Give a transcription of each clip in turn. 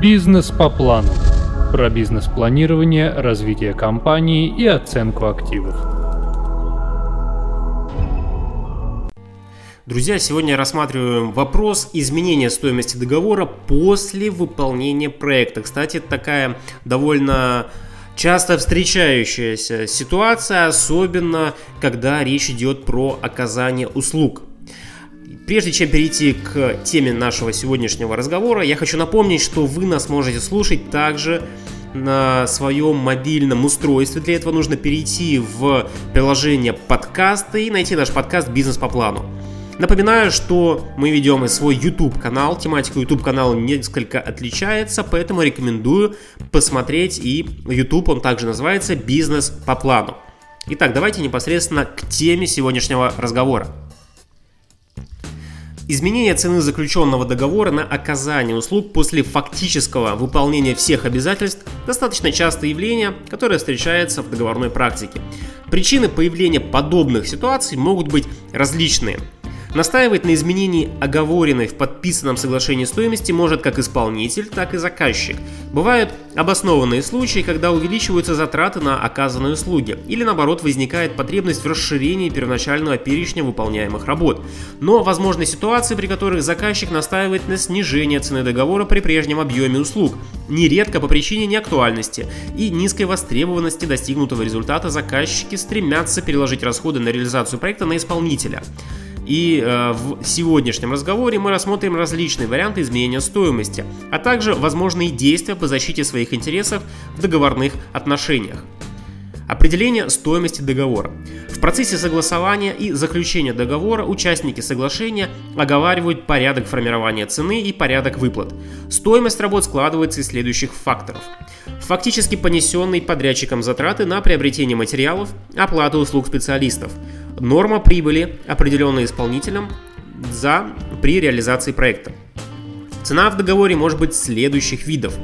Бизнес по плану. Про бизнес-планирование, развитие компании и оценку активов. Друзья, сегодня рассматриваем вопрос изменения стоимости договора после выполнения проекта. Кстати, такая довольно часто встречающаяся ситуация, особенно когда речь идет про оказание услуг. Прежде чем перейти к теме нашего сегодняшнего разговора, я хочу напомнить, что вы нас можете слушать также на своем мобильном устройстве. Для этого нужно перейти в приложение подкасты и найти наш подкаст «Бизнес по плану». Напоминаю, что мы ведем и свой YouTube канал. Тематика YouTube канала несколько отличается, поэтому рекомендую посмотреть и YouTube, он также называется «Бизнес по плану». Итак, давайте непосредственно к теме сегодняшнего разговора. Изменение цены заключенного договора на оказание услуг после фактического выполнения всех обязательств – достаточно частое явление, которое встречается в договорной практике. Причины появления подобных ситуаций могут быть различные – Настаивать на изменении оговоренной в подписанном соглашении стоимости может как исполнитель, так и заказчик. Бывают обоснованные случаи, когда увеличиваются затраты на оказанные услуги, или наоборот возникает потребность в расширении первоначального перечня выполняемых работ. Но возможны ситуации, при которых заказчик настаивает на снижении цены договора при прежнем объеме услуг, нередко по причине неактуальности и низкой востребованности достигнутого результата заказчики стремятся переложить расходы на реализацию проекта на исполнителя. И э, в сегодняшнем разговоре мы рассмотрим различные варианты изменения стоимости, а также возможные действия по защите своих интересов в договорных отношениях. Определение стоимости договора. В процессе согласования и заключения договора участники соглашения оговаривают порядок формирования цены и порядок выплат. Стоимость работ складывается из следующих факторов. Фактически понесенные подрядчиком затраты на приобретение материалов, оплата услуг специалистов, норма прибыли, определенная исполнителем за при реализации проекта. Цена в договоре может быть следующих видов.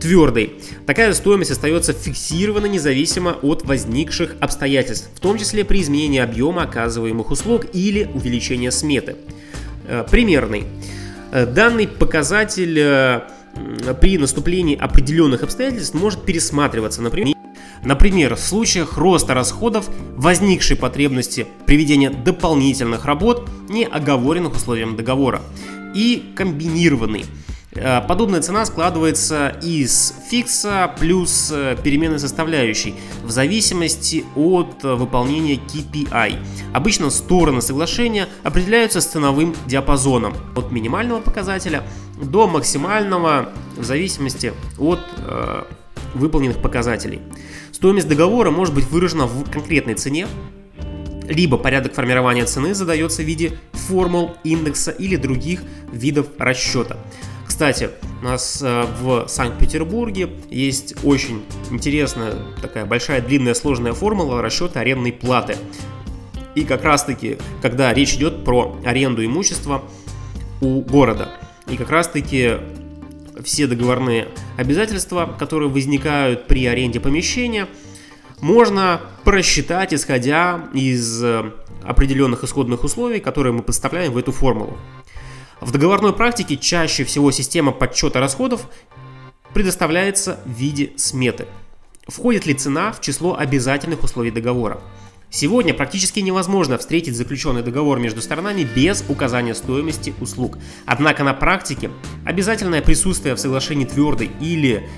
Твердый. Такая стоимость остается фиксированной независимо от возникших обстоятельств, в том числе при изменении объема оказываемых услуг или увеличении сметы. Э, примерный. Э, данный показатель э, при наступлении определенных обстоятельств может пересматриваться, например, Например, в случаях роста расходов, возникшей потребности приведения дополнительных работ, не оговоренных условиям договора, и комбинированный. Э, подобная цена складывается из фикса плюс э, переменной составляющей в зависимости от э, выполнения KPI. Обычно стороны соглашения определяются с ценовым диапазоном от минимального показателя до максимального в зависимости от выполненных показателей. Стоимость договора может быть выражена в конкретной цене, либо порядок формирования цены задается в виде формул, индекса или других видов расчета. Кстати, у нас э, в Санкт-Петербурге есть очень интересная такая большая длинная сложная формула расчета арендной платы. И как раз таки, когда речь идет про аренду имущества у города. И как раз таки все договорные обязательства, которые возникают при аренде помещения, можно просчитать, исходя из э, определенных исходных условий, которые мы подставляем в эту формулу. В договорной практике чаще всего система подсчета расходов предоставляется в виде сметы. Входит ли цена в число обязательных условий договора? Сегодня практически невозможно встретить заключенный договор между сторонами без указания стоимости услуг. Однако на практике обязательное присутствие в соглашении твердой или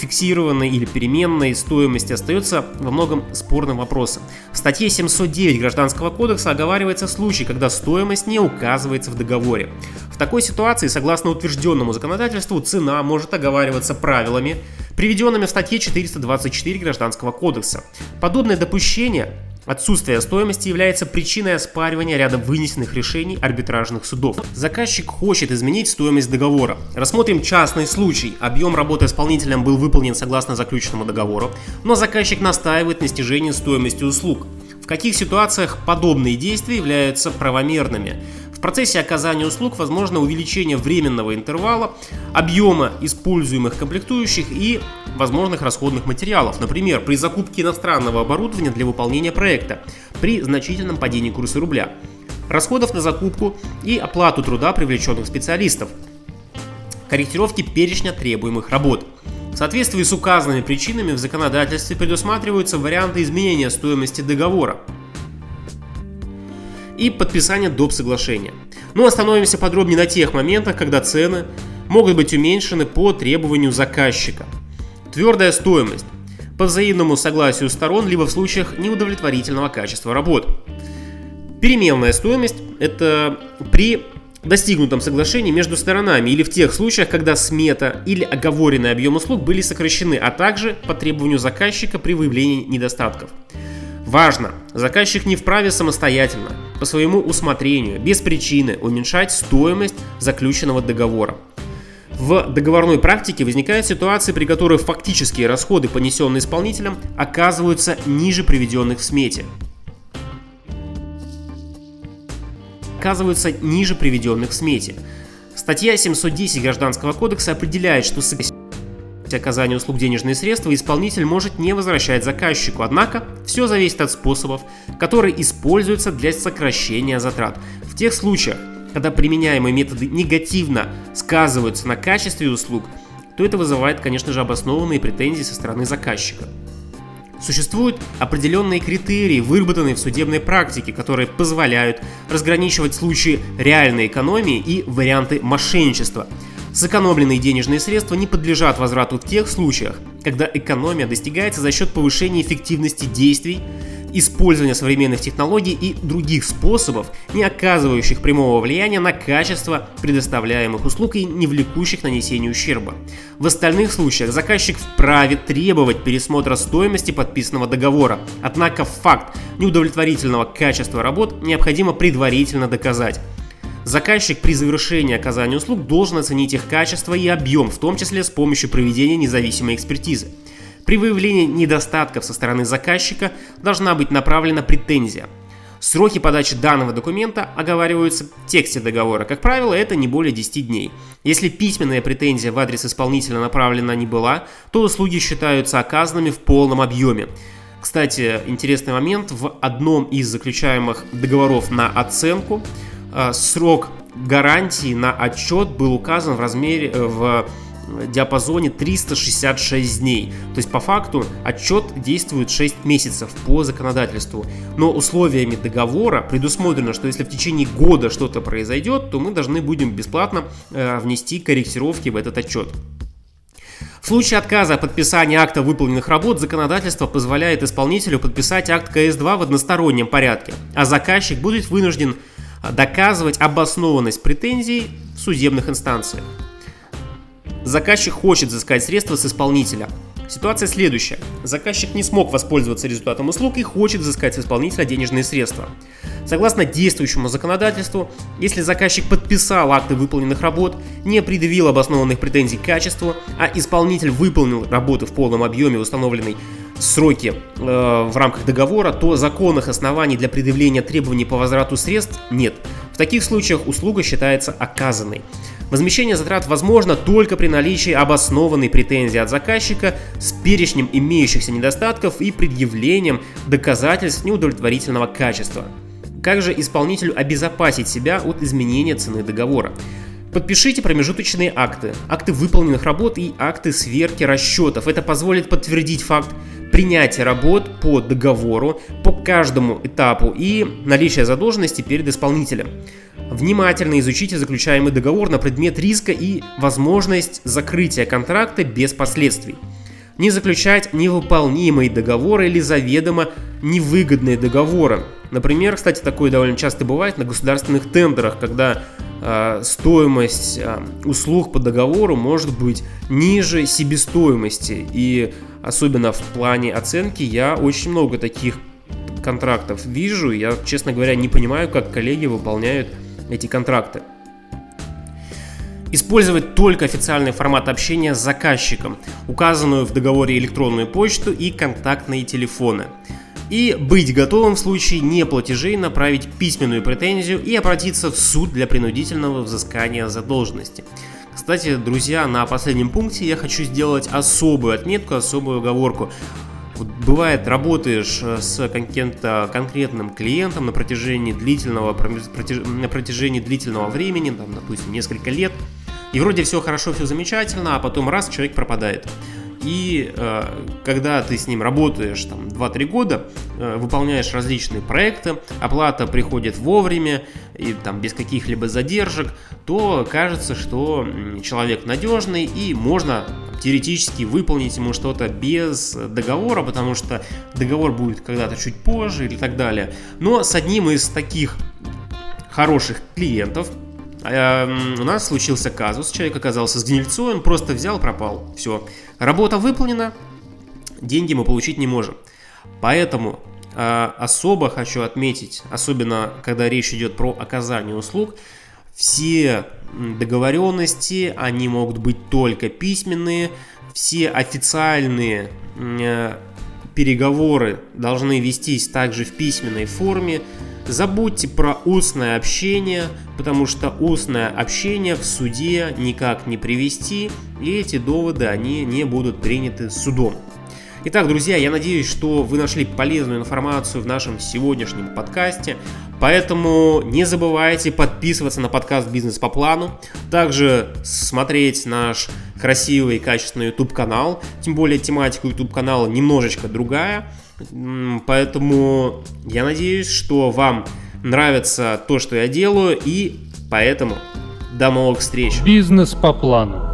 фиксированной или переменной стоимости остается во многом спорным вопросом. В статье 709 Гражданского кодекса оговаривается случай, когда стоимость не указывается в договоре. В такой ситуации, согласно утвержденному законодательству, цена может оговариваться правилами, приведенными в статье 424 Гражданского кодекса. Подобное допущение Отсутствие стоимости является причиной оспаривания ряда вынесенных решений арбитражных судов. Заказчик хочет изменить стоимость договора. Рассмотрим частный случай. Объем работы исполнителем был выполнен согласно заключенному договору, но заказчик настаивает на снижении стоимости услуг. В каких ситуациях подобные действия являются правомерными? процессе оказания услуг возможно увеличение временного интервала, объема используемых комплектующих и возможных расходных материалов. Например, при закупке иностранного оборудования для выполнения проекта при значительном падении курса рубля, расходов на закупку и оплату труда привлеченных специалистов. корректировки перечня требуемых работ. В соответствии с указанными причинами в законодательстве предусматриваются варианты изменения стоимости договора и подписания доп. соглашения. Но остановимся подробнее на тех моментах, когда цены могут быть уменьшены по требованию заказчика. Твердая стоимость по взаимному согласию сторон, либо в случаях неудовлетворительного качества работ. Переменная стоимость – это при достигнутом соглашении между сторонами или в тех случаях, когда смета или оговоренный объем услуг были сокращены, а также по требованию заказчика при выявлении недостатков. Важно, заказчик не вправе самостоятельно, по своему усмотрению, без причины уменьшать стоимость заключенного договора. В договорной практике возникают ситуации, при которых фактические расходы, понесенные исполнителем, оказываются ниже приведенных в смете. Оказываются ниже приведенных в смете. Статья 710 Гражданского кодекса определяет, что с оказания услуг денежные средства исполнитель может не возвращать заказчику, однако все зависит от способов, которые используются для сокращения затрат. В тех случаях, когда применяемые методы негативно сказываются на качестве услуг, то это вызывает, конечно же, обоснованные претензии со стороны заказчика. Существуют определенные критерии, выработанные в судебной практике, которые позволяют разграничивать случаи реальной экономии и варианты мошенничества. Сэкономленные денежные средства не подлежат возврату в тех случаях, когда экономия достигается за счет повышения эффективности действий использования современных технологий и других способов, не оказывающих прямого влияния на качество предоставляемых услуг и не влекущих нанесения ущерба. В остальных случаях заказчик вправе требовать пересмотра стоимости подписанного договора, однако факт неудовлетворительного качества работ необходимо предварительно доказать. Заказчик при завершении оказания услуг должен оценить их качество и объем, в том числе с помощью проведения независимой экспертизы. При выявлении недостатков со стороны заказчика должна быть направлена претензия. Сроки подачи данного документа оговариваются в тексте договора. Как правило, это не более 10 дней. Если письменная претензия в адрес исполнителя направлена не была, то услуги считаются оказанными в полном объеме. Кстати, интересный момент. В одном из заключаемых договоров на оценку э, срок гарантии на отчет был указан в размере э, в диапазоне 366 дней. То есть по факту отчет действует 6 месяцев по законодательству. Но условиями договора предусмотрено, что если в течение года что-то произойдет, то мы должны будем бесплатно э, внести корректировки в этот отчет. В случае отказа от подписания акта выполненных работ законодательство позволяет исполнителю подписать акт КС-2 в одностороннем порядке, а заказчик будет вынужден доказывать обоснованность претензий в судебных инстанциях. Заказчик хочет взыскать средства с исполнителя. Ситуация следующая. Заказчик не смог воспользоваться результатом услуг и хочет взыскать с исполнителя денежные средства. Согласно действующему законодательству, если заказчик подписал акты выполненных работ, не предъявил обоснованных претензий к качеству, а исполнитель выполнил работы в полном объеме установленной сроки э, в рамках договора, то законных оснований для предъявления требований по возврату средств нет. В таких случаях услуга считается оказанной. Возмещение затрат возможно только при наличии обоснованной претензии от заказчика с перечнем имеющихся недостатков и предъявлением доказательств неудовлетворительного качества. Как же исполнителю обезопасить себя от изменения цены договора? Подпишите промежуточные акты, акты выполненных работ и акты сверки расчетов. Это позволит подтвердить факт принятия работ по договору по каждому этапу и наличие задолженности перед исполнителем. Внимательно изучите заключаемый договор на предмет риска и возможность закрытия контракта без последствий. Не заключать невыполнимые договоры или заведомо невыгодные договоры. Например, кстати, такое довольно часто бывает на государственных тендерах, когда стоимость э, услуг по договору может быть ниже себестоимости. И особенно в плане оценки я очень много таких контрактов вижу. Я, честно говоря, не понимаю, как коллеги выполняют эти контракты. Использовать только официальный формат общения с заказчиком, указанную в договоре электронную почту и контактные телефоны. И быть готовым в случае неплатежей направить письменную претензию и обратиться в суд для принудительного взыскания задолженности. Кстати, друзья, на последнем пункте я хочу сделать особую отметку, особую оговорку. Бывает, работаешь э, с каким-то конкретным клиентом на протяжении длительного, на протяжении длительного времени, там, допустим, несколько лет, И вроде все хорошо, все замечательно, а потом раз, человек пропадает. И э, когда ты с ним работаешь там 2-3 года, э, выполняешь различные проекты, оплата приходит вовремя и там без каких-либо задержек, то кажется, что человек надежный и можно теоретически выполнить ему что-то без договора, потому что договор будет когда-то чуть позже или так далее. Но с одним из таких хороших клиентов у нас случился казус, человек оказался с гнильцой, он просто взял, пропал. Все. Работа выполнена, деньги мы получить не можем. Поэтому э, особо хочу отметить, особенно когда речь идет про оказание услуг, все договоренности, они могут быть только письменные, все официальные э, переговоры должны вестись также в письменной форме, Забудьте про устное общение, потому что устное общение в суде никак не привести, и эти доводы, они не будут приняты судом. Итак, друзья, я надеюсь, что вы нашли полезную информацию в нашем сегодняшнем подкасте. Поэтому не забывайте подписываться на подкаст «Бизнес по плану». Также смотреть наш красивый и качественный YouTube канал. Тем более тематика YouTube канала немножечко другая. Поэтому я надеюсь, что вам нравится то, что я делаю, и поэтому до новых встреч. Бизнес по плану.